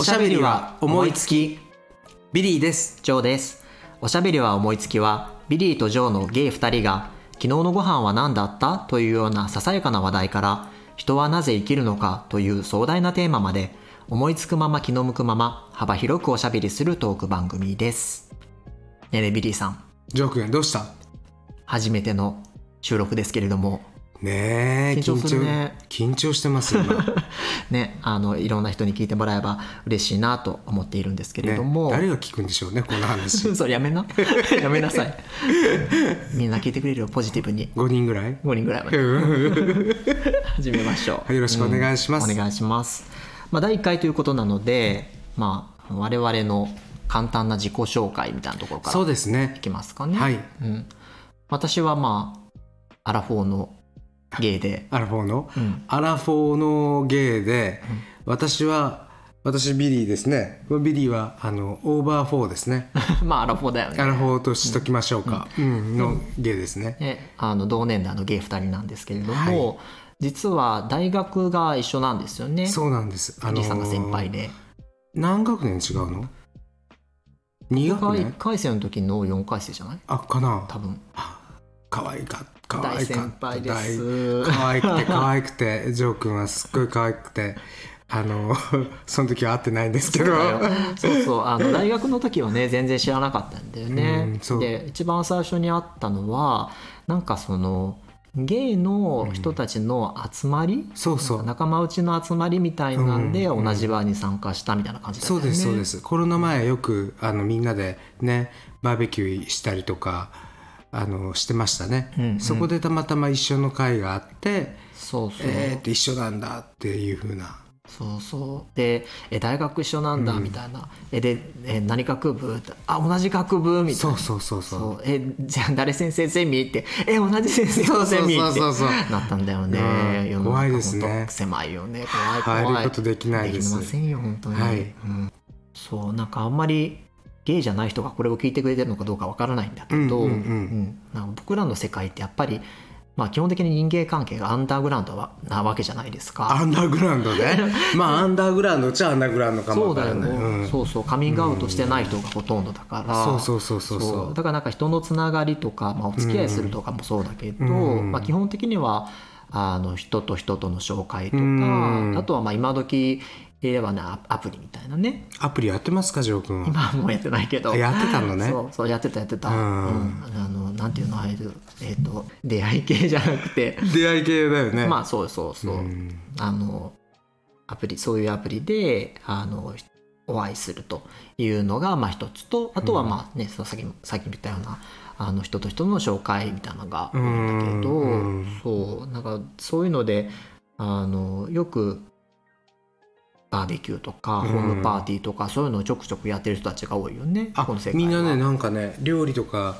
おしゃべりは思いつき。ビリーです。ジョーです。おしゃべりは思いつきはビリーとジョーのゲイ2人が昨日のご飯は何だった？というようなささやかな話題から人はなぜ生きるのかという壮大なテーマまで思いつくまま気の向くまま幅広くおしゃべりするトーク番組です。ねえねえビリーさん。ジョー君どうした？初めての収録ですけれどもねえ緊張するね。緊張してます ねあのいろんな人に聞いてもらえば嬉しいなと思っているんですけれねども、誰が聞くんでしょうねこの話。そうやめな。やめなさい。みんな聞いてくれるよポジティブに。5人ぐらい？5人ぐらいまで始めましょう。よろしくお願いします。うんお願いします、まあ、第1回ということなので、まあ、我々の簡単な自己紹介みたいなところからそういですね。きますかね、はい。うん、私はまあアラフォーのゲイで、アラフォーのうん、アラフォーのゲイで、私は私ビリーですね。ビリーはあのオーバーフォーですね。まあアラフォーだよね。アラフォーとしときましょうか、うん。のゲイですね、ねあの同年代のゲイ2人なんですけれども、はい。実は大学が一緒なんですよね。そうなんです。あリーさんが先輩で。何学年違うの？2僕が1学年回生の時の4回生じゃない？あかな。多分。可愛かっ大先輩で大す可愛くて可愛くて ジョー君はすっごい可愛くてあの その時は会ってないんですけど。そうそう。あの 大学の時はね全然知らなかったんだようねう。で一番最初に会ったのはなんかそのゲイの人たちの集まり、そうそう。仲間内の集まりみたいなんでうん同じ場に参加したみたいな感じだったよね。そうですそうです。コロナ前よくあのみんなでねバーベキューしたりとかあのしてましたね、うんうん。そこでたまたま一緒の会があって、そうそう、えーって一緒なんだっていう風な。そうそう。でえ大学一緒なんだうん。みたいな、えでえ何学部あ同じ学部みたいな。そうそうそうそう。そう。えじゃあ誰先生ゼミって。え同じ先生のゼミって。そうそうそうそうなったんだよね。うん。怖いですね。狭いよね。怖い怖い。入ることできないです。できませんよ本当に、はい。うん、そう。なんかあんまりゲイじゃない人がこれを聞いてくれてるのかどうかわからないんだけど、うんうんうん。うん。なんか僕らの世界ってやっぱりまあ基本的に人間関係がアンダーグラウンドはなわけじゃないですか。アンダーグラウンドで まあアンダーグラウンドっちゃアンダーグラウンドかもそうだよ、わからない、うん。そうそう。カミングアウトしてない人がほとんどだから、そうそうそうそうそう。だからなんか人のつながりとか、まあ、お付き合いするとかもそうだけど、うん。まあ、基本的にはあの人と人との紹介とか、うん。あとはまあ今時で言えばねアアプリみたいなね。アプリやってますかジョー君は？今はもうやってないけど。やってたのね。そうそうやってたやってた、うん。うん。あのなんていうのあえー、と出会い系じゃなくて。出会い系だよね。まあそうそうそう、うん。あのアプリそういうアプリであのお会いするというのがまあ一つとあとはまあね、そのさっきさっき言ったようなあの人と人の紹介みたいなのが多いんだけど、うん。そうなんかそういうのであのよくバーベキューとか、うん。ホームパーティーとかそういうのをちょくちょくやってる人たちが多いよねあこの世界は。みんなねなんかね料理とか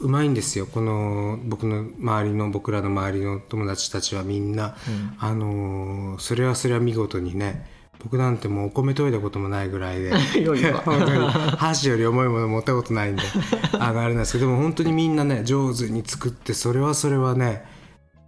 うまいんですよ。この僕の周りの僕らの周りの友達たちはみんな、うん。あのーそれはそれは見事にね僕なんてもうお米研いだこともないぐらいで。本当に。箸より重いもの持ったことないんで。あのあれなんですけどでも本当にみんなね上手に作ってそれはそれはね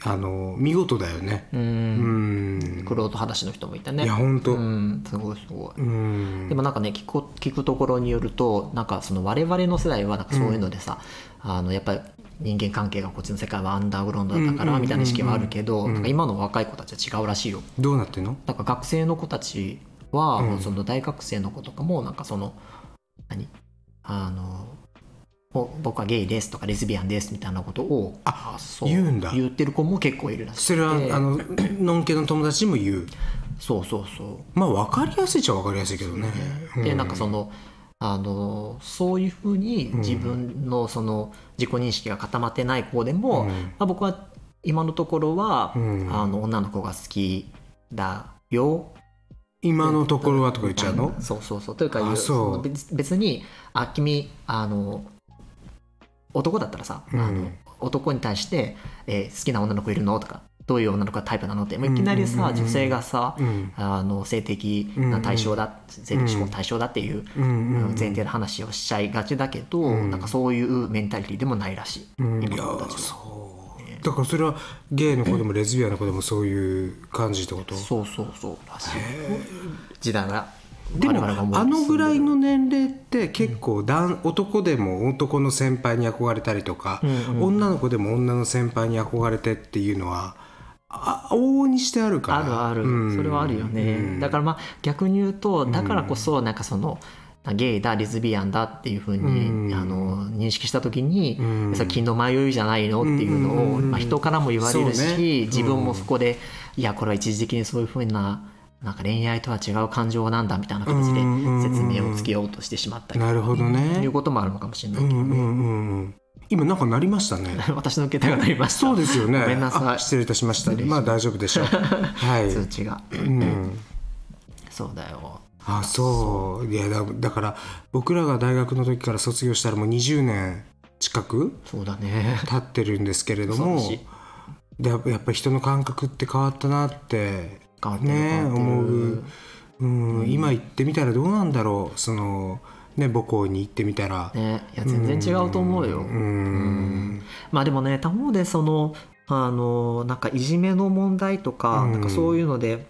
あの見事だよね。ううん。んクロート裸足の人もいたね。いや本当。うん。すごいすごい。うん。でもなんかね聞く聞くところによるとなんかその我々の世代はなんかそういうのでさ、あのやっぱり人間関係がこっちの世界はアンダーグラウンドだったかうんうん。うんうんらみたいな意識はあるけど、なんか今の若い子たちは違うらしいよ。どうなってんの？なんか学生の子たちは、うん。その大学生の子とかもなんかその何？あのぼ僕はゲイですとかレズビアンですみたいなことをあそう言うんだ。言ってる子も結構いるらしくて。それはあののんけの友達にも言う。そうそうそう。まあ分かりやすいっちゃ分かりやすいけどね。でうなんかそのあのそういうふうに自分のその自己認識が固まってない子でも、うん。まあ、僕は今のところは、うん。あの女の子が好きだよ。今のところはとか言っちゃうの？そうそうそう。というか言うあそう。の別別にあ君あの男だったらさ、うん。あの男に対して、えー好きな女の子いるの?」とか「どういう女の子がタイプなの?」ってもういきなりさ、うんうんうんうん。女性がさ、うん。あの性的な対象だ、性的指向の対象だっていううんうんうん。前提の話をしちゃいがちだけど、うん。なんかそういうメンタリティでもないらしい、今の子たちはだからそれはゲイの子でもレズビアンの子でもそういう感じってこと？そうそうそうらしい。時代がでもあのぐらいの年齢って結構男男でも男の先輩に憧れたりとか、うんうん女の子でも女の先輩に憧れてっていうのはあ往々にしてあるから。あるある、うん。それはあるよね、うん。だからまあ逆に言うとだからこそなんかその、ゲイだレズビアンだっていうふうに、うん。あの認識した時に、うの迷いじゃないのっていうのを、うん。まあ、人からも言われるし、自分もそこで、いやこれは一時的にそういうふうななんか恋愛とは違う感情なんだみたいな形でうん説明をつけようとしてしまったり、なるほどね。いうこともあるのかもしれないけど。ね、んうんうん今なんかなりましたね。私の携帯が鳴りました。そうですよね。ごめんなさい。あ失礼いたしました。まあ大丈夫でしょう。はい、通知が。うん。そうだよ。あそう。いやだだから僕らが大学の時から卒業したらもう20年近くそうだね。経ってるんですけれどもでやっぱやっぱ人の感覚って変わったなって変わってるね思う、うん今行ってみたらどうなんだろう。そのね母校に行ってみたら、ねいや全然違うと思うよ、うん。まあでもね他方でそのあのなんかいじめの問題とか,、うん。なんかそういうので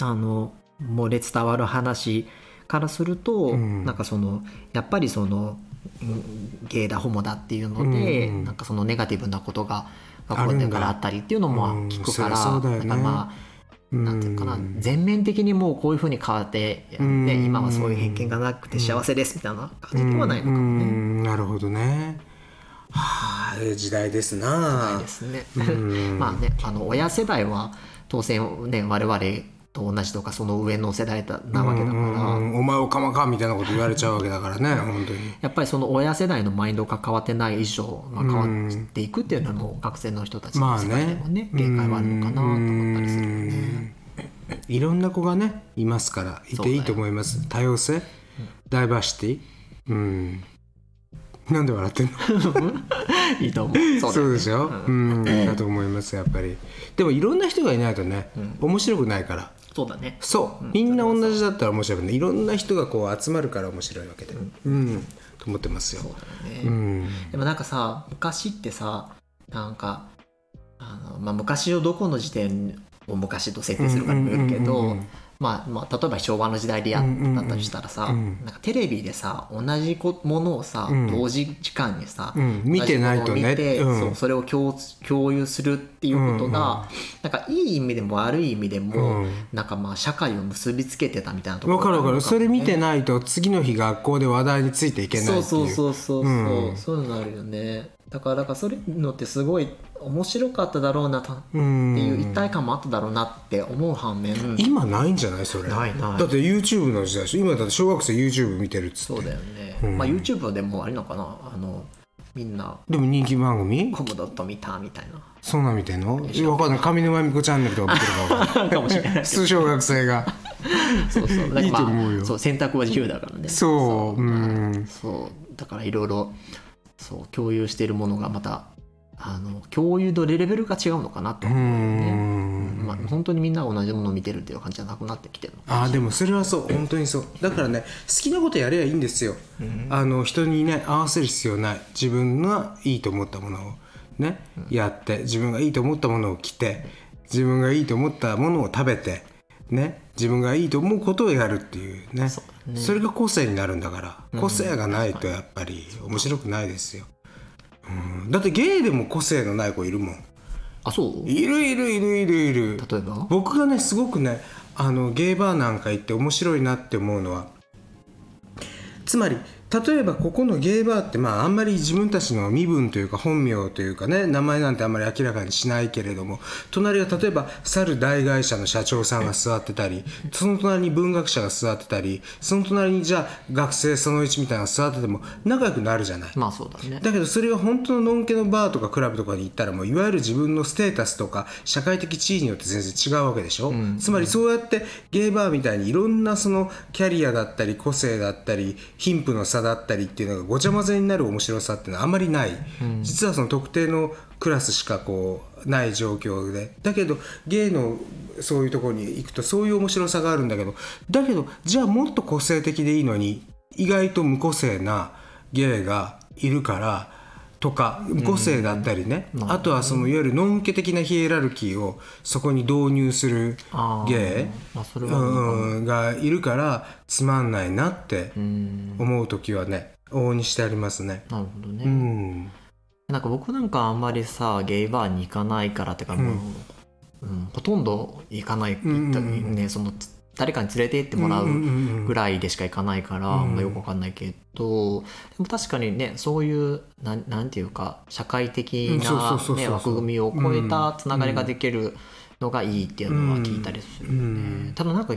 あの漏れ伝わる話からすると、うん。なんかそのやっぱりそのうんゲイだホモだっていうので、うん。なんかそのネガティブなことが学校でからあったりっていうのも聞くから、だまあなんていうかな全面的にもうこういうふうに変わって、うん。で今はそういう偏見がなくて幸せですみたいな感じではないのかもね。うん。なるほどね。はあええ時代ですなないですね。うん。まあねあの親世代は当然ね我々と同じとかその上の世代だなわけだから、うんお前おかまかみたいなこと言われちゃうわけだからね本当に。やっぱりその親世代のマインドが変わってない以上、まあ、変わっていくっていうのも学生の人たちの世界でもね,、限界はあるのかなと思ったりするよね。いろんな子がねいますからいていいと思います。多様性ダイバーシティ。うん。なんで笑ってんの？いいと思う。そうね。そうでしょ、うん、だと思いますやっぱり。でもいろんな人がいないとね、面白くないからそうだね。そう、みんな同じだったら面白くないいろんな人がこう集まるから面白いわけでうん、と思ってますよ。そうだよね。うん。でもなんかさ昔ってさなんかあの、まあ、昔をどこの時点を昔と設定するかにもよるけど、うんうんうんうんまあ、まあ例えば昭和の時代でやったとしたらさ、うん。なんかテレビでさ同じこものをさ、うん。同時時間にさ、うん。見てないとね。うん。そうそれを共共有するっていうことが、なんかいい意味でも悪い意味でも、うん。なんかまあ社会を結びつけてたみたいなところわかるわかる。それ見てなないと次の日学校で話題についていけないっていう。そうそうそうそう。そう、うん。そういうのあるよね。だからだからそういうのってすごい面白かっただろうなとっうんていう一体感もあっただろうなって思う反面、今ないんじゃないそれ。ないない。だって YouTube の時代でしょ。今だって小学生 YouTube 見てるっつって。そうだよね、うん。まあ YouTube でもあれなのかな。あのみんな。でも人気番組？コムドット見たみたいな。そんなん見てんの？わかんない。上沼恵美子チャンネルとか見てるかわ かもしれない。数小学生が。そうそう。だからいいと思うよ。そう選択は自由だからね。そう。うん。そう。だからいろいろそう共有しているものがまたあの共有のレベルが違うのかなとう思うよね、ん。まあ、本当にみんな同じものを見てるっていう感じじゃなくなってきてるのあーでもそれはそう。本当にそう。だからね好きなことやればいいんですよ、あの人にね合わせる必要ない。自分がいいと思ったものをね、やって自分がいいと思ったものを着て自分がいいと思ったものを食べてね自分がいいと思うことをやるっていうね。ね。れが個性になるんだから、個性がないとやっぱり面白くないですよ、うん、だってゲイでも個性のない子いるもん。あそう？いるいるいるいるいる。例えば？僕がねすごくねあのゲイバーなんか行って面白いなって思うのは。つまり例えばここのゲイバーってまああんまり自分たちの身分というか本名というかね名前なんてあんまり明らかにしないけれども隣は例えば猿大会社の社長さんが座ってたりその隣に文学者が座ってたりその隣にじゃあ学生その1みたいなのが座ってても仲良くなるじゃない。まあそうだね。だけどそれが本当ののんけのバーとかクラブとかに行ったらもういわゆる自分のステータスとか社会的地位によって全然違うわけでしょ、つまりそうやってゲイバーみたいにいろんなそのキャリアだったり個性だったり貧富の差だったりっていうのがごちゃ混ぜになる面白さっていうのはあんまりない、実はその特定のクラスしかこうない状況で。だけどゲイのそういうところに行くとそういう面白さがあるんだけどだけどじゃあもっと個性的でいいのに意外と無個性なゲイがいるからとか個性だったりね、あとはそのいわゆるのんけ的なヒエラルキーをそこに導入する芸、まあ、うん、がいるからつまんないなって思う時はね往々にしてありますね。なるほどね、うん。なんか僕なんかあんまりさゲイバーに行かないからってかもう、うんほとんど行かない、ねその誰かに連れて行ってもらうぐらいでしか行かないから、うん。まあ、よくわかんないけど。でも確かにねそういうなんなんていうか社会的な枠組みを超えたつながりができるのがいいっていうのは聞いたりするよね。うん。ただなんか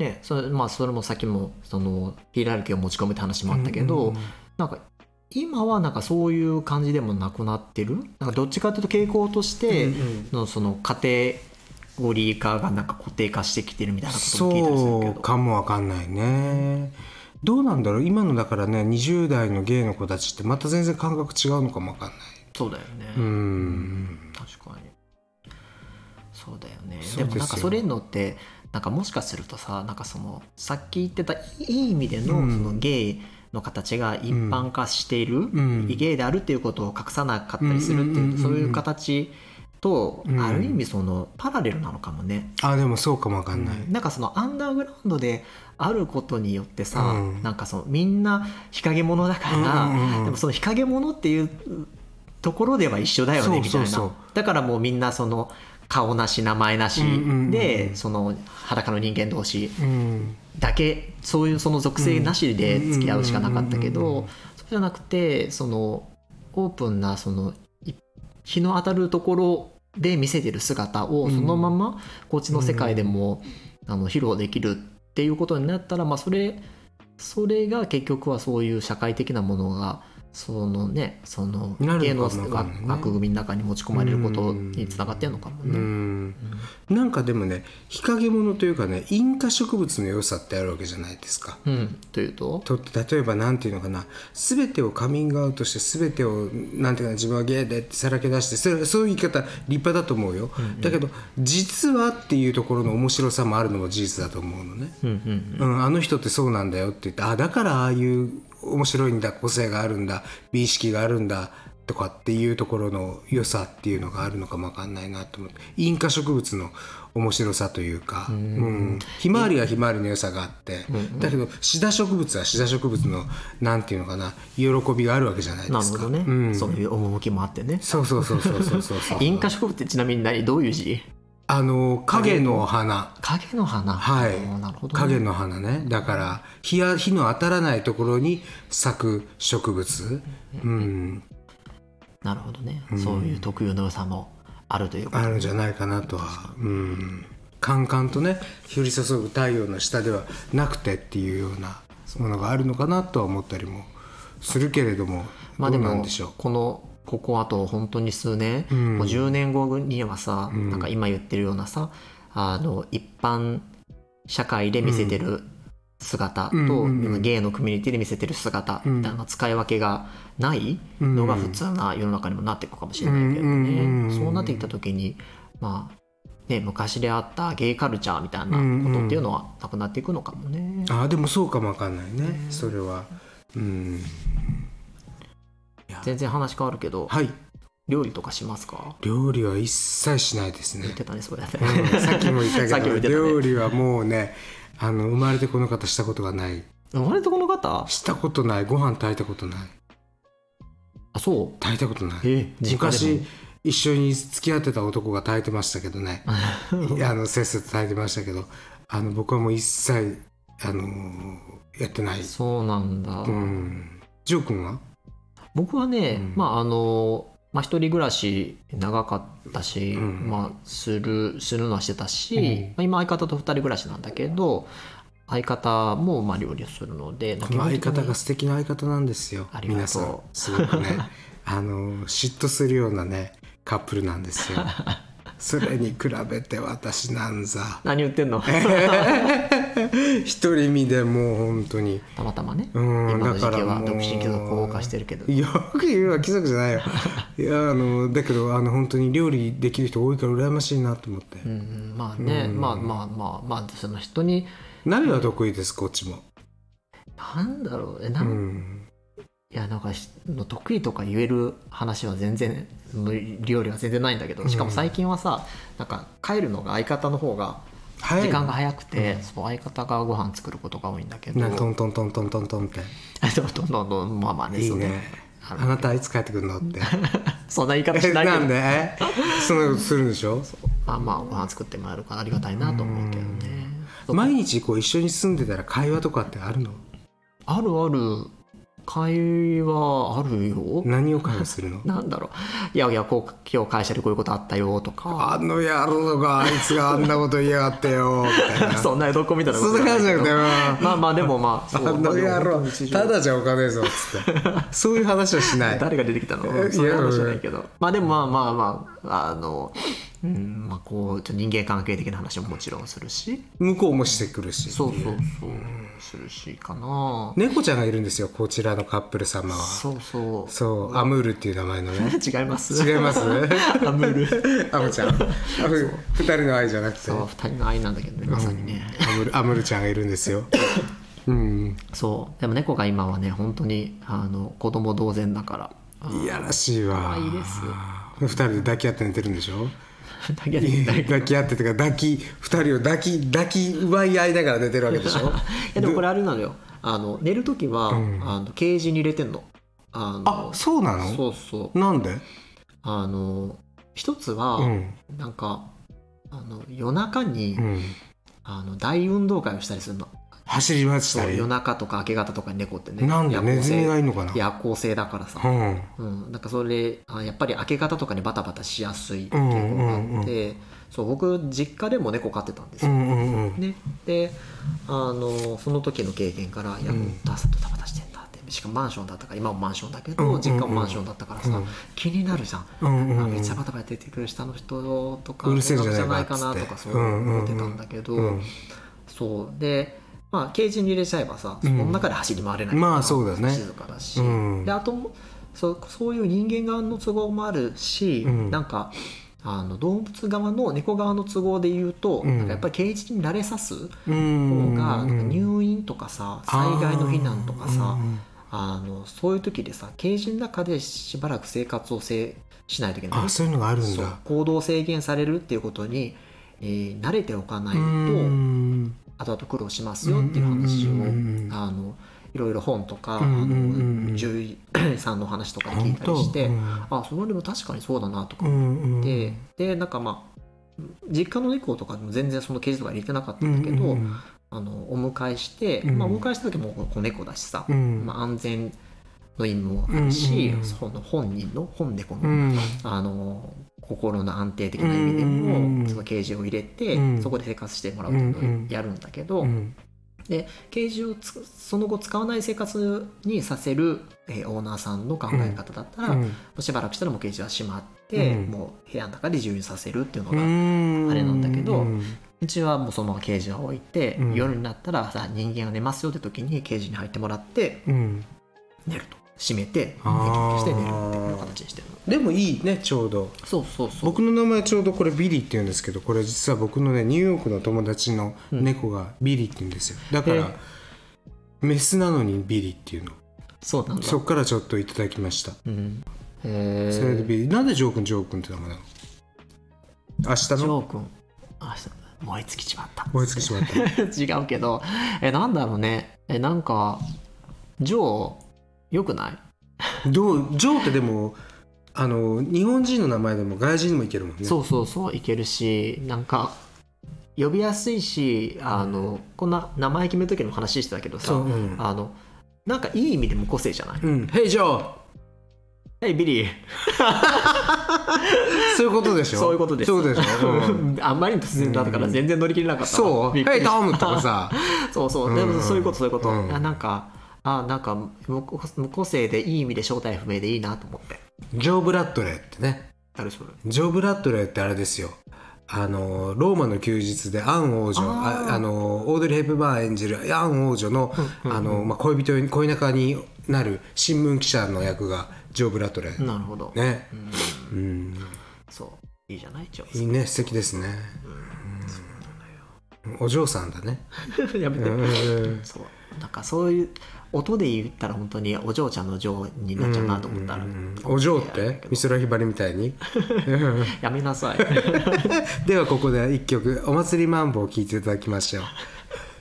ねそれ,、まあ、それもさっきもそのヒエラルキーを持ち込むって話もあったけど、なんか今はなんかそういう感じでもなくなってる？なんかどっちかというと傾向としてのその家庭ゴリー化がなんか固定化してきてるみたいなことも聞いたりするけど。そうかもわかんないね。どうなんだろう？今のだからね20代のゲイの子たちってまた全然感覚違うのかもわかんない。そうだよね、うん。確かに。そうだよね。そうでもなんかそれのってなんかもしかするとさなんかそのさっき言ってたいい意味でのうん。そのゲイの形が一般化している、んゲイであるっていうことを隠さなかったりするっていう,、うんうんうんうんそういう形と、うん。ある意味そのパラレルなのかもね、あでもそうかもわかんない。なんかそのアンダーグラウンドであることによってさ、うん。なんかそのみんな日陰者だから、うんうんうんでもその日陰者っていうところでは一緒だよねみたいな。だからもうみんなその顔なし名前なしうんうん。うんで、その裸の人間同士うん。だけそういうその属性なしで付き合うしかなかったけうんうんうんうんどそうじゃなくてそのオープンなそのい日の当たるところで見せてる姿をそのままこっちの世界でも、あの披露できるっていうことになったら、まあ、それそれが結局はそういう社会的なものがそのねその芸ののかもわかんないね。枠組みの中に持ち込まれることにつながってるのかもうね。んなんかでもね日陰者というかね引火植物の良さってあるわけじゃないですか。うん、というと？と例えばなんていうのかな全てをカミングアウトして全てをなんていうかな自分はゲイでってさらけ出してそれそういう言い方立派だと思うよ、だけど実はっていうところの面白さもあるのも事実だと思うのね、うんうん。うん、あの人ってそうなんだよって言ってあだからああいう面白いんだ個性があるんだ美意識があるんだとかっていうところの良さっていうのがあるのかもわかんないなと思って。引火植物の面白さというか、うん。ひまわりはひまわりの良さがあって、だけどシダ植物はシダ植物のなんていうのかな。喜びがあるわけじゃないですか。なるほどね、うん。そういう趣もあってね。そうそうそうそうそうそうそう。引火植物ってちなみに何どういう字？あの影の花。影の花。はい。影の花ね。だから日や日の当たらないところに咲く植物、うん、なるほどね、そういう特有の良さもあるということ。あるんじゃないかなとは、うん、カンカンとね降り注ぐ太陽の下ではなくてっていうようなものがあるのかなとは思ったりもするけれども、まあでもこのここあと本当に数年、うん。もう10年後にはさ、ん。なんか今言ってるようなさあの一般社会で見せてるうんうんうんゲイのコミュニティで見せてる姿みたいな使い分けがないのが普通な世の中にもなっていくかもしれないけどね、うんうんうんうん。そうなってきた時にまあね、昔であったゲイカルチャーみたいなことっていうのはなくなっていくのかもね。ああでもそうかもわかんないね、それは。うん、全然話変わるけど、はい。料理とかしますか？料理は一切しないですね。言っ。てたねそれうん。さっきも言ったけど、ね。料理はもうねあの生まれてこの方したことがない。生まれてこの方？したことない。ご飯炊いたことない。あそう？炊いたことない。え実家で昔も一緒に付き合ってた男が炊いてましたけどね。あのせっせと炊いてましたけどあの僕はもう一切あのやってない。そうなんだ、うん。ジョー君は？僕はね、うん。まああのまあ一人暮らし長かったし、うん。まあするするのはしてたし、うん。まあ、今相方と二人暮らしなんだけど相方もまあ料理をするのでこの相方が基素敵な相方なんですよありがとう。皆さん。すごくね。あの嫉妬するようなねカップルなんですよ。それに比べて私なんざ。何言ってんの？独り身でもう本当に。たまたまね、うん今の時期はだからもう独身貴族を謳歌してるけど。よく言うわ貴族じゃないよ。いやあのだけどあの本当に料理できる人多いから羨ましいなと思って、うんまあね、まあまあまあまあその人に鍋は得意ですこっちも、なんだろうえな、うんん、いやなんかし得意とか言える話は全然料理は全然ないんだけどしかも最近はさ、なんか帰るのが相方の方が時間が早くて、そう相方がご飯作ることが多いんだけど。トントントントントントンって。どんどんどんどんまあまあねいいね。あなたいつ帰ってくるのって。そんな言い方えしないけど。なんで？えそんなことするんでしょ？まあまあご飯作ってもらえるからありがたいなと思うけどね。毎日こう一緒に住んでたら会話とかってあるの？あるある会話あるよ？何を会話するの？なんだろう。いやいやこう今日会社でこういうことあったよとか。あの野郎があいつがあんなこと言いやがってよみたいな。そんな江戸っ子みたいなそんな感じじゃなくてまあまあでもまあそうあの野郎ただじゃおかねえぞっつって。そういう話はしない。誰が出てきたの？えそういう話じゃないけど。まあでもまあまあまああのうんまあこう人間関係的な話ももちろんするし。向こうもしてくるし。そうそうそう。するしかな。猫ちゃんがいるんですよこちらのカップル様は。そうそう。そうアムールっていう名前のね。違います。違います？アムール。アムちゃん。アム二人の愛じゃなくて。そう二人の愛なんだけどねまさにね、アムルアムルちゃんがいるんですよ。うん。そう。でも猫が今はね本当にあの子供同然だから。あいやらしいわ。可愛いです二人で抱き合って寝てるんでしょ？だけでい抱き合っててか抱き二人を抱き抱き奪い合いながら寝てるわけでしょ？やでもこれあれなのよ。あの寝る時は、あのケージに入れてんの。あのあそうなの？そうそう。なんで？あの一つは、うん。なんかあの夜中に、うん。あの大運動会をしたりするの走り回したり。夜中とか明け方とかに猫ってね。なんで夜行性。ネズミがいるのかな。夜行性だからさ、うん。うん、なんかそれあやっぱり明け方とかにバタバタしやすいっていうのがあって、そう僕実家でも猫飼ってたんですよ、うんうんうん。ね、であのその時の経験から「いやもう朝とバタバタしてんだ」って。しかもマンションだったから今もマンションだけど、うんうんうん実家もマンションだったからさ、うん。気になるじゃん、うんうんうん。あめっちゃバタバタ出てくる下の人とかうるせえんじゃないかなとかそう思ってたんだけど、うん。そう。でまあケージに入れちゃえばさ、うん。その中で走り回れないからまあそうだね。静かだし、うん。であとそうそういう人間側の都合もあるし、うん。なんかあの動物側の猫側の都合で言うと、うん。なんかやっぱりケージに慣れさすうん。方が、入院とかさ災害の避難とかさ、うん。あのそういう時でさケージの中でしばらく生活をせしないといけない。あそういうのがあるんだ。行動制限されるっていうことに、えー慣れておかないと、うん後々苦労しますよっていう話を、うんうんうんうん。あのいろいろ本とか、うんうんうんうん。あの獣医さんの話とか聞いたりして、本あそれでも確かにそうだなとか。うん思うんって、でなんかまあ実家の猫とかでも全然そのケージとか入れてなかったんだけど、うんうんあのお迎えして、うん。まあ、お迎えした時も子猫だしさ、うん。まあ、安全の意味もあるし、うんうんうん。その本人の本猫の,、うん。あの心の安定的な意味でもそのケージを入れて、うん。そこで生活してもらうっていうのをやるんだけど、うんでケージをつその後使わない生活にさせる、えーオーナーさんの考え方だったら、しばらくしたらもうケージは閉まって、うん。もう部屋の中で自由にさせるっていうのうが、ん。あれなんだけどうちはもうそのままケージは置いて、うん。夜になったらさ人間が寝ますよって時にケージに入ってもらってうん。寝ると閉めてして寝るっていう形にしてるの。でもいいねちょうど。そうそうそう。僕の名前ちょうどこれビリーって言うんですけどこれ実は僕のねニューヨークの友達の猫がビリーって言うんですよ。だからメスなのにビリーっていうの。そうなんだ。そっからちょっといただきました。うん。へそれでえビリーなんでジョー君ジョー君って名前なの？明日のジョー君。あ燃え尽きちまった。燃え尽きしまった。違うけど。えなんだろうね。えなんかジョーよくない？どうジョーってでもあの日本人の名前でも外人にもいけるもんね。そうそうそういけるしなんか呼びやすいしあのこんな名前決める時の話してたけどさ、そううん。あのなんかいい意味で無個性じゃない？うん「ヘイジョー!」「ヘイビリーそういうことでしょそういうことでしょ、うん」あんまりに突然だったから全然乗り切れなかったわそう「びっくりヘイトム!」とかさ。そうそう、でもそういうことそういうこと、うん。あなんかあなんか無個性でいい意味で正体不明でいいなと思って。ジョー・ブラッドレーってね。誰それ？ジョー・ブラッドレーってあれですよ。あのローマの休日でアン王女あのオードリー・ヘップバーン演じるアン王女の,、あのまあ、恋人に恋仲になる新聞記者の役がジョー・ブラッドレー、なるほど、ね。うん。うん。そう。いいじゃない？一応いいね。素敵ですね。お嬢さんだね。やめて、うんうん。そう。なんかそういう音で言ったら本当にお嬢ちゃんの嬢になっちゃうなと思ったら、お嬢って？美空ひばりみたいに？やめなさい。ではここで一曲「お祭りマンボ」を聴いていただきましょう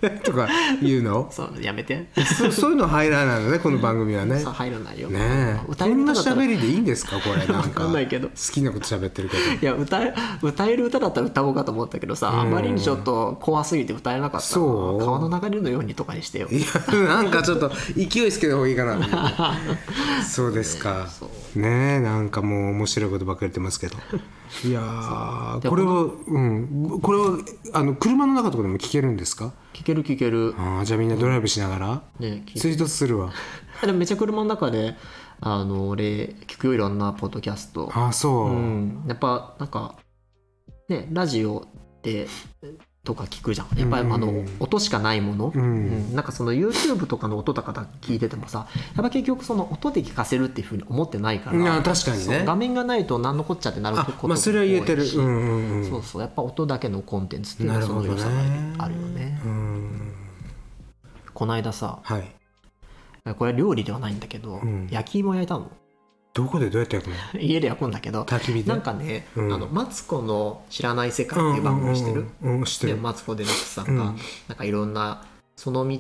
とか言うの？そうやめて。そそういうの入らないのねこの番組はね。さ入らないよ。ねえ。歌こんなえる歌だったら。喋りでいいんですかこれ。なんか。わかんないけど。好きなこと喋ってるけど。いや歌え歌える歌だったら歌おうかと思ったけどさ、あまりにちょっと怖すぎて歌えなかったそう？川の流れのようにとかにしてよ。いやなんかちょっと勢いつけた方がいいかなそうですか。ねえなんかもう面白いことばっかり言ってますけど。いやこれはうん。これはあの車の中とかでも聞けるんですか？聞ける聞ける。あーじゃあみんなドライブしながら。ね聞追突するわ。でもめちゃ車の中であの俺聞くよいろんなポッドキャスト。ああそう、うん、やっぱなんかねラジオでとか聞くじゃん。やっぱり、うん。あの音しかないもの、うん。うんなんかその YouTube とかの音とかだ聞いててもさやっぱ結局その音で聞かせるっていうふうに思ってないから確かにね。画面がないと何のこっちゃってなることあまあそれは言えてる。うんうんうん。そうそうやっぱ音だけのコンテンツっていうのはその良さがあるよね。うん。この間さはい。これ料理ではないんだけど、ん。焼き芋焼いたの？どこでどうやって焼くの？家で焼くんだけど焚き火で？なんかね、うん。あのマツコの知らない世界っていう番組してる、うんうんうんうん。知ってでるマツコデラックスさんが、うん。なんかいろんなその道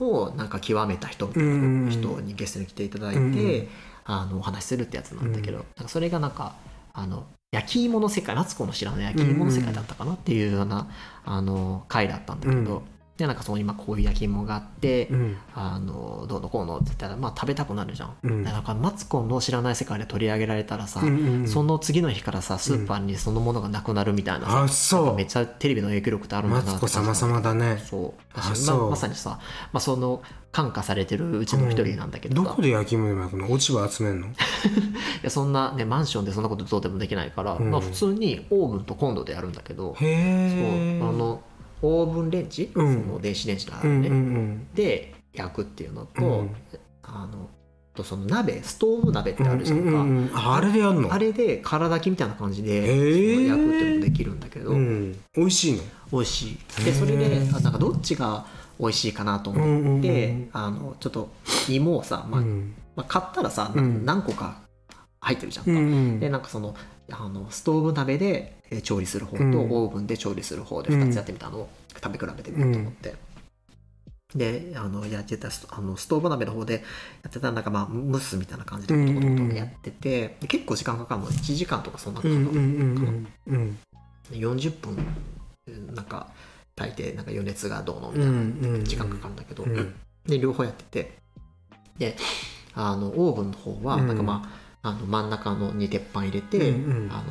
をなんか極めた人みたいな人にゲストに来ていただいて、うんうんあのお話しするってやつなんだけど、なんかそれがなんかあの焼き芋の世界マツコの知らない焼き芋の世界だったかなっていうような、あの回だったんだけど、うんでなんかその今こういう焼き芋があって、うん。あのどうのこうのって言ったらまあ食べたくなるじゃん、うん。でなんかマツコの知らない世界で取り上げられたらさ、うんうんうん。その次の日からさスーパーにそのものがなくなるみたいなさ、あそう。めっちゃテレビの影響力ってあるんだなマツコ様様だね。そう。あ私そう。ままさにさ、まあ、その感化されてるうちの一人なんだけどさ、いどこで焼き芋でも焼くの落ち葉集めんの？やそんなねマンションでそんなことどうでもできないから、ん。まあ、普通にオーブンとコンロでやるんだけど、へえそう。あのオーブンレンジ、うん。その電子レンジがあうんるね、うん。で焼くっていうのと、うん。あのとその鍋ストーブ鍋ってうんあるじゃんか、うんうんうんああれでやんの？あれで空炊きみたいな感じで、焼くっていうのもできるんだけど、うん。美味しいの？美味しい。でそれであなんかどっちが美味しいかなと思って、うんうんうん。あのちょっと芋をさ、まあうん。まあ、買ったらさ、何個か入ってるじゃんか、うんうん。でなんかそのあのストーブ鍋でえー調理する方と、うん。オーブンで調理する方で2つやってみたのを食べ比べてみようと思って。であのやってたストあのストーブ鍋の方でやってたなんかまあ蒸すみたいな感じでやってて、で結構時間かかるの。1時間とかそんなかかるの、うんうんうんうん40分なんか炊いてなんか余熱がどうのみうたいな、んうん時間かかるんだけど、うん。で両方やってて。であのオーブンの方はうんなんかまあ,、あの真ん中のに鉄板入れて、うんうん。あの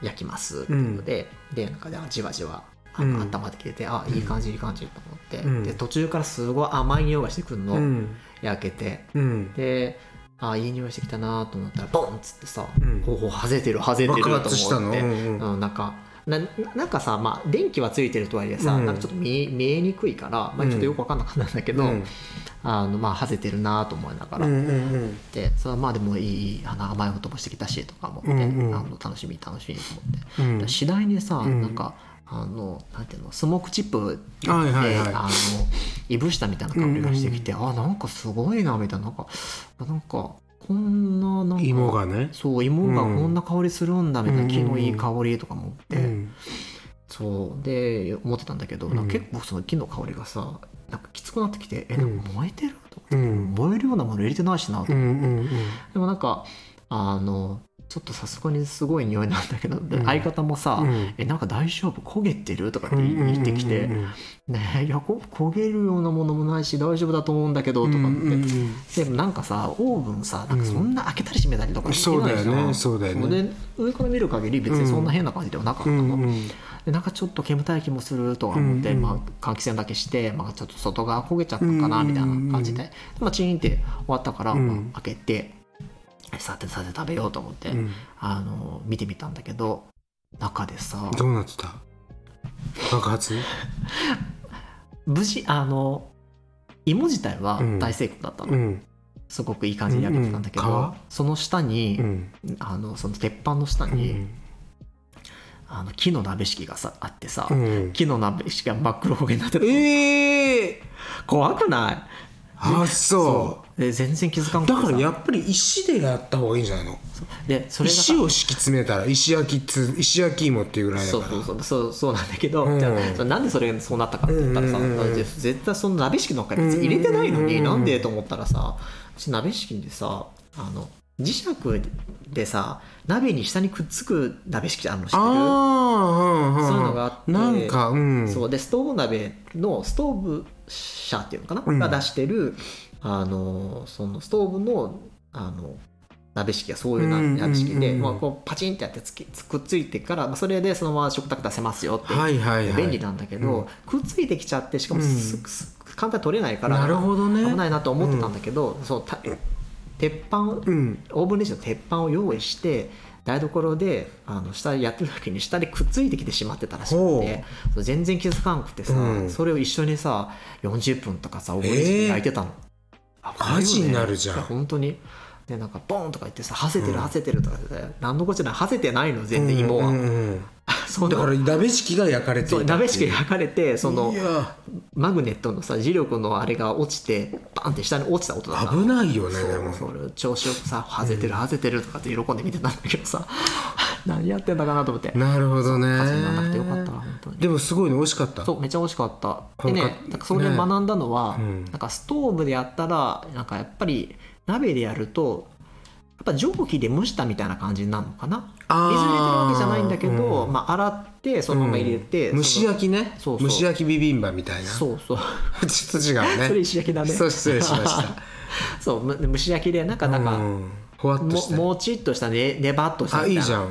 焼きますっていうので、でなんかでじわじわあの、うん。温まってきててあいい感じいい感じと思って、うん。で途中からすごい甘い匂いがしてくるの、うん。焼けて。うん。であいい匂いしてきたなと思ったらボンっつってさ、うん。ほうほう外れてる外れてると思って。うんうん。なんかななんかさ、まあ、電気はついてるとはいえさ、うん。なんかちょっと見え見えにくいから、まあ、ちょっとよく分かんなかったんだけど、うん。あのまあ外れてるなと思いながら、うんうんうん。でそれはまあでもいいあの甘いこともしてきたしとか思って、うんうんあの楽しみ楽しみと思って、うん。次第にさ、うん。なんかあのなんていうのスモークチップで、はいはいはい。あのいぶしたみたいな香りがしてきて、あなんかすごいなみたいな。なんかなんかこんななんか芋がね。そう芋がこんな香りするんだみたいな、うん木のいい香りとか思って、うん。そう。で思ってたんだけど、結構その木の香りがさなんかきつくなってきてえなん。か燃えてる？とう思って、ん。燃えるようなもの入れてないしなと、うんうん。でもなんかあのちょっとさすがにすごい匂いなんだけど、でうん。相方もさ、うん。えなんか大丈夫？焦げてる？とかってうんうん言ってきて、うんうんねえいやこ焦げるようなものもないし大丈夫だと思うんだけどとかって、うんうんうん。でもなんかさオーブンさなんかそんな開けたり閉めたりとかできないじゃん。ねそうだよね。そうで上から見る限り別にそんな変な感じではなかったの、うんうん。でなんかちょっと煙たい気もするとは思って、うんうん。まあ、換気扇だけして、まあ、ちょっと外側焦げちゃったかなみたいな感じで、まあ、チーンって終わったから、うん。まあ、開けてさてさて食べようと思って、うん。あの見てみたんだけど中でさどうなってた？爆発？無事あの芋自体はうん。大成功だったの、うん。すごくいい感じに焼けてたんだけど、うんその下に、うん。あのその鉄板の下に、うんあの木の鍋敷がさあってさ、うん。木の鍋敷が真っ黒焦げになってる。ええ怖くない？あそで全然気づかんだからやっぱり石でやった方がいいんじゃないの？でそれ石を敷き詰めたら石焼きつ石焼き芋っていうぐらいだから。そうそうそう。そうなんだけど、うん。じゃなんでそれがそうなったかって言ったらさ、うんうんうん絶対その鍋敷の中に入れてないのに、うんなんでと思ったらさうち鍋敷でさあの磁石でさ鍋に下にくっつく鍋敷あるの知ってる。うんうん、そういうのがあってなんかうん。そう。でストーブ鍋のストーブ社っていうのかな、うん。が出してるあのそのストーブのあの鍋敷がそういう鍋敷で、うんうんまあ、こうパチンってやってつきくっついてから、まあ、それでそのまま食卓出せますよって、はいはいはい。便利なんだけど、くっついてきちゃってしかも簡単に取れないからなるほどね。危ないなと思ってたんだけど、そうた鉄板うん。オーブンレンジの鉄板を用意して台所であの下でやってる時に下でくっついてきてしまってたらしくほて全然気づかんくてさ、うん。それを一緒にさ40分とかさオーブンレンジで焼いてたの、危ないよね。火事になるじゃん。本当にでなんかボーンとか言ってさ「はせてるはせてる」とか言って何のこっちゃないはせてないの全然芋は、うんうん。うん そのだから鍋敷が焼かれてそう鍋敷が焼かれてそのマグネットのさ磁力のあれが落ちてバンって下に落ちた音だったの。危ないよねそうでも。それ調子よくさ「はぜてるはぜてる」とかって喜んで見てたんだけどさ。何やってんだかなと思って。なるほどね。ならなくてよかったわ本当に。でもすごいね美味しかった。そうめっちゃ美味しかった。でねなんかそれで学んだのは、ねうん。なんかストーブでやったらなんかやっぱり鍋でやるとやっぱ蒸気で蒸したみたいな感じになるのかな？水入れてるわけじゃないんだけど、うん。まあ、洗ってそのまま入れて、蒸し焼きね。そうそう蒸し焼きビビンバみたいな。ちょそう。そうっと違うね。それ石焼きだね。そう失礼しました。そうむ蒸し焼きでなんかなんか、うん。ほわっとしてももちっとしたねねばっとした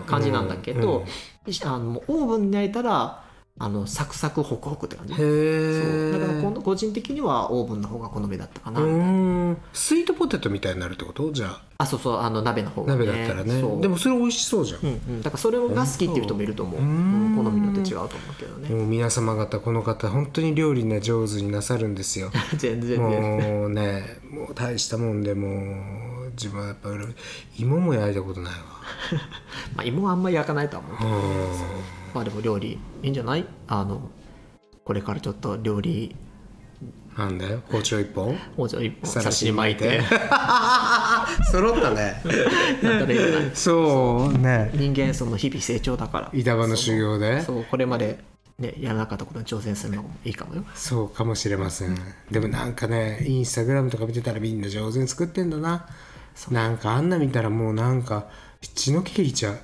感じなんだけど、うん。あのオーブンで焼いたらあのサクサクホクホクって感じ。へだから個人的にはオーブンの方が好みだったかな、うん。スイートポテトみたいになるってこと？じゃあ。あそうそうあの鍋の方が、ね、鍋だったらね。でもそれ美味しそうじゃん。うんうん、だからそれが好きっていう人もいると思う、うん。うん好みによって違うと思うけどね、もう皆様方この方本当に料理ね上手になさるんですよ。全然。ねもうねもう大したもんでもう自分はやっぱり芋も焼いたことないわ。まあ芋はあんまり焼かないとは思うけどうんまあでも料理いいんじゃない？あのこれからちょっと料理。なんだよ？包丁一本？もうちょい一本。刺しに巻いて。揃ったね。そうね。人間その日々成長だから。板場の修行で？そう。これまで、ね、やらなかったことに挑戦するのもいいかもよ。そうかもしれません。でもなんかねインスタグラムとか見てたらみんな上手に作ってんだな。なんかあんな見たらもうなんか血の気引いちゃう。い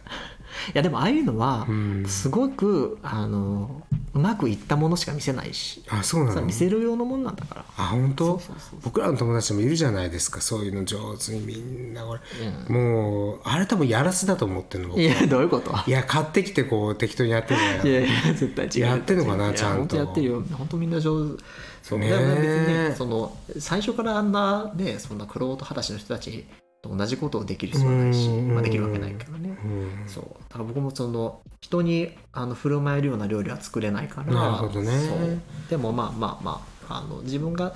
やでもああいうのはん。すごくあのうまくいったものしか見せないし。あそうなの？さ見せる用のもんなんだから。あ本当？僕らの友達もいるじゃないですかそういうの上手にみんなこれ、もうあれ多分やらせだと思ってるの僕いやどういうこと？いや買ってきてこう適当にやってるんだよいやいや絶対違う。やってんのかなちゃんと。やってるよ。本当みんな上手。そう。ね別にねその最初からあんなねそんな玄人裸足の人たちと同じことをできる必要はないし、うんまあ、できるわけないけどね、うん。そう。だから僕もその人にあの振る舞えるような料理は作れないからなるほどね。そう。でもまあまあまああの自分が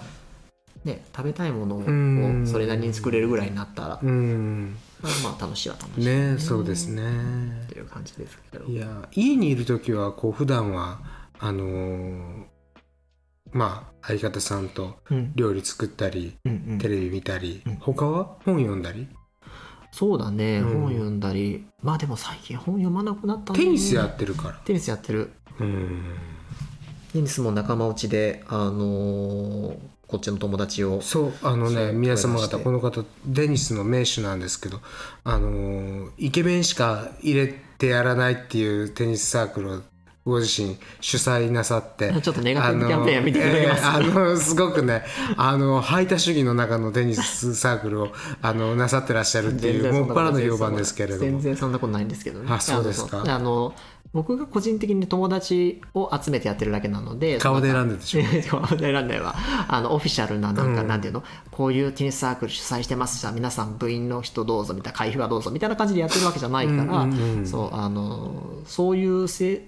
ね食べたいものうん。をそれなりに作れるぐらいになったら、うん。まあまあ楽しいは楽しいね。そうですね。っていう感じですけど。いや家にいる時はこう普段はあのーまあ相方さんとうん。料理作ったり、うんうん。テレビ見たり、うん。他は？本読んだり？そうだね、うん。本読んだり。まあでも最近本読まなくなったね。テニスやってるから。テニスやってる。うん。テニスも仲間内であのーこっちの友達をそうあのね皆様方この方テニスの名手なんですけどあのーイケメンしか入れてやらないっていうテニスサークルをご自身主催なさって ちょっとネガティブキャンペーンみたいなのやってます。あのえーすごくねあの排他主義の中のテニスサークルをあのなさってらっしゃるっていうもっぱらの評判ですけれども。全然そんなことないんですけどね。あそうですか。あの僕が個人的に友達を集めてやってるだけなので顔で選んででしょょ 顔で選んではあのオフィシャルななんか、うん。なんていうの？こういうテニスサークル主催してます。じゃあ皆さん部員の人どうぞみたいな会費はどうぞみたいな感じでやってるわけじゃないから、うんうんうん。そうあのそういうせ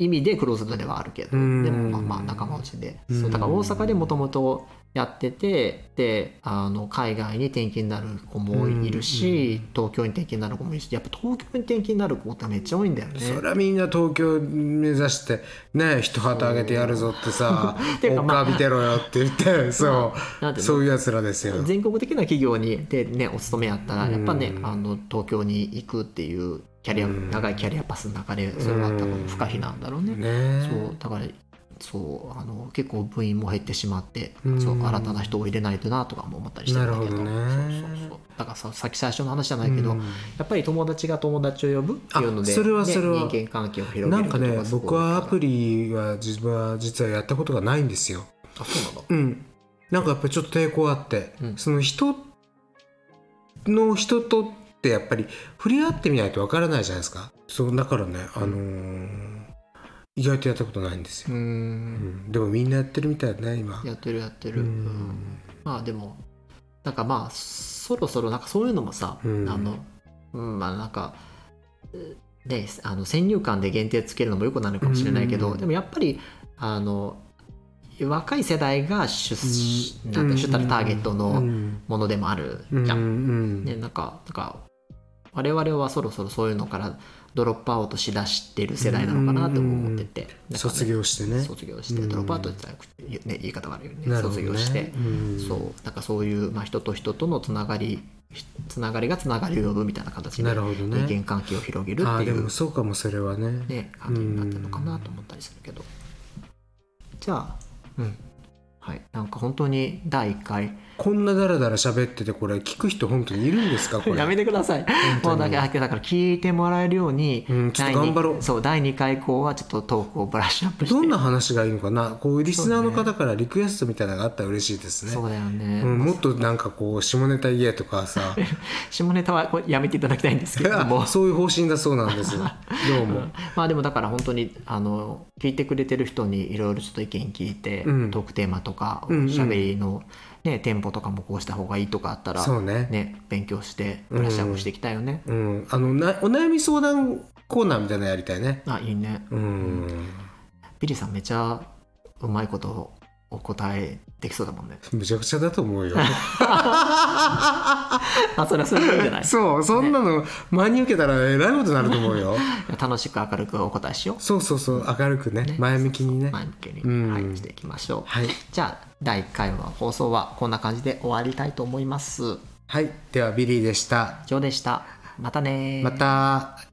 意味でクローズドではあるけど、うんでもまあまあ仲間内で、そうだから大阪でもともとやっててであの海外に転勤になる子もいるし、東京に転勤になる子もいるしやっぱ東京に転勤になる子ってめっちゃ多いんだよね。そりゃみんな東京目指してね一旗あげてやるぞってさ てかまてろよって言って そう。そう。いうやつらですよ。全国的な企業にで、ね、お勤めやったらやっぱね、あの東京に行くっていうキャリア、長いキャリアパスの中でそれは多分不可避なんだろうね。ね。そうだからそうあの結構部員も減ってしまって、うん。そう新たな人を入れないとなとかも思ったりしてるんだけど。なるほどね。そうそうそう。だからささっき最初の話じゃないけど、うん。やっぱり友達が友達を呼ぶっていうのであそれはねそれは。人間関係を広げるなんかね僕はアプリリは自分は実はやったことがないんですよ。あそうなんだ。うん。なんかやっぱりちょっと抵抗あって、うん。その人の人とってやっぱり触れ合ってみないとわからないじゃないですか。そうだからねあのー意外とやったことないんですよ、うん。ん、でもみんなやってるみたいだね今。やってるやってうる、うん。ん。まあでもなんかまあそろそろなんかそういうのもさ、うん。あの、うん、まあなんかであの先入観で限定つけるのもよくなるかもしれないけど、うん。でもやっぱりあの若い世代が主,、うん。なんて主たるターゲットうのん。ものでもあるうん。じゃん。うん。ね、なんかなんか我々はそろそろそういうのからドロップアウトしだしてる世代なのかなとも思ってて、ね卒業してね。卒業して、うん。ドロップアウトってね、言い方悪いよね。ね。卒業して、うん。そう。なんかそういう、まあ、人と人とのつながりつながりがつながりを呼ぶみたいな形で人間関係を広げるっていう、もそうかもそれはね。ね、関係になってるのかなと思ったりするけど、じゃあうん。はい。なんか本当に第1回こんなダラダラ喋っててこれ聞く人本当にいるんですか？これ。やめてください。もうだけだから聞いてもらえるように、うんちょっと頑張ろう。そう第2回以降はちょっとトークをブラッシュアップして。どんな話がいいのかな？こうリスナーの方からリクエストみたいなのがあったら嬉しいですね。そうだよね、うん、もっとなんかこう下ネタ言えとかさ。下ネタはこれやめていただきたいんですけれども。あ そういう方針だそうなんです どうも。まあでもだから本当にあの聞いてくれてる人にいろいろちょっと意見聞いて、うん。トークテーマとかおうんうん。しゃべりの、ねテンポとかもこうした方がいいとかあったらそうね。ね勉強してブラッシュアップしていきたいよね、うん。あのなお悩み相談コーナーみたいなのやりたいね。あいいね。うん。ビリーさんめちゃうまいことお答えできそうだもんね。むちゃくちゃだと思うよ。あそれはそれでいいんじゃない。そうそんなの真に受けたらえらいことになると思うよ。楽しく明るくお答えしよう。そうそうそう明るくね。ね。前向きにね。前向きに、うん。はい、していきましょう、はい。じゃあ第1回は放送はこんな感じで終わりたいと思います。はい。ではビリーでした。以上でした。またねまた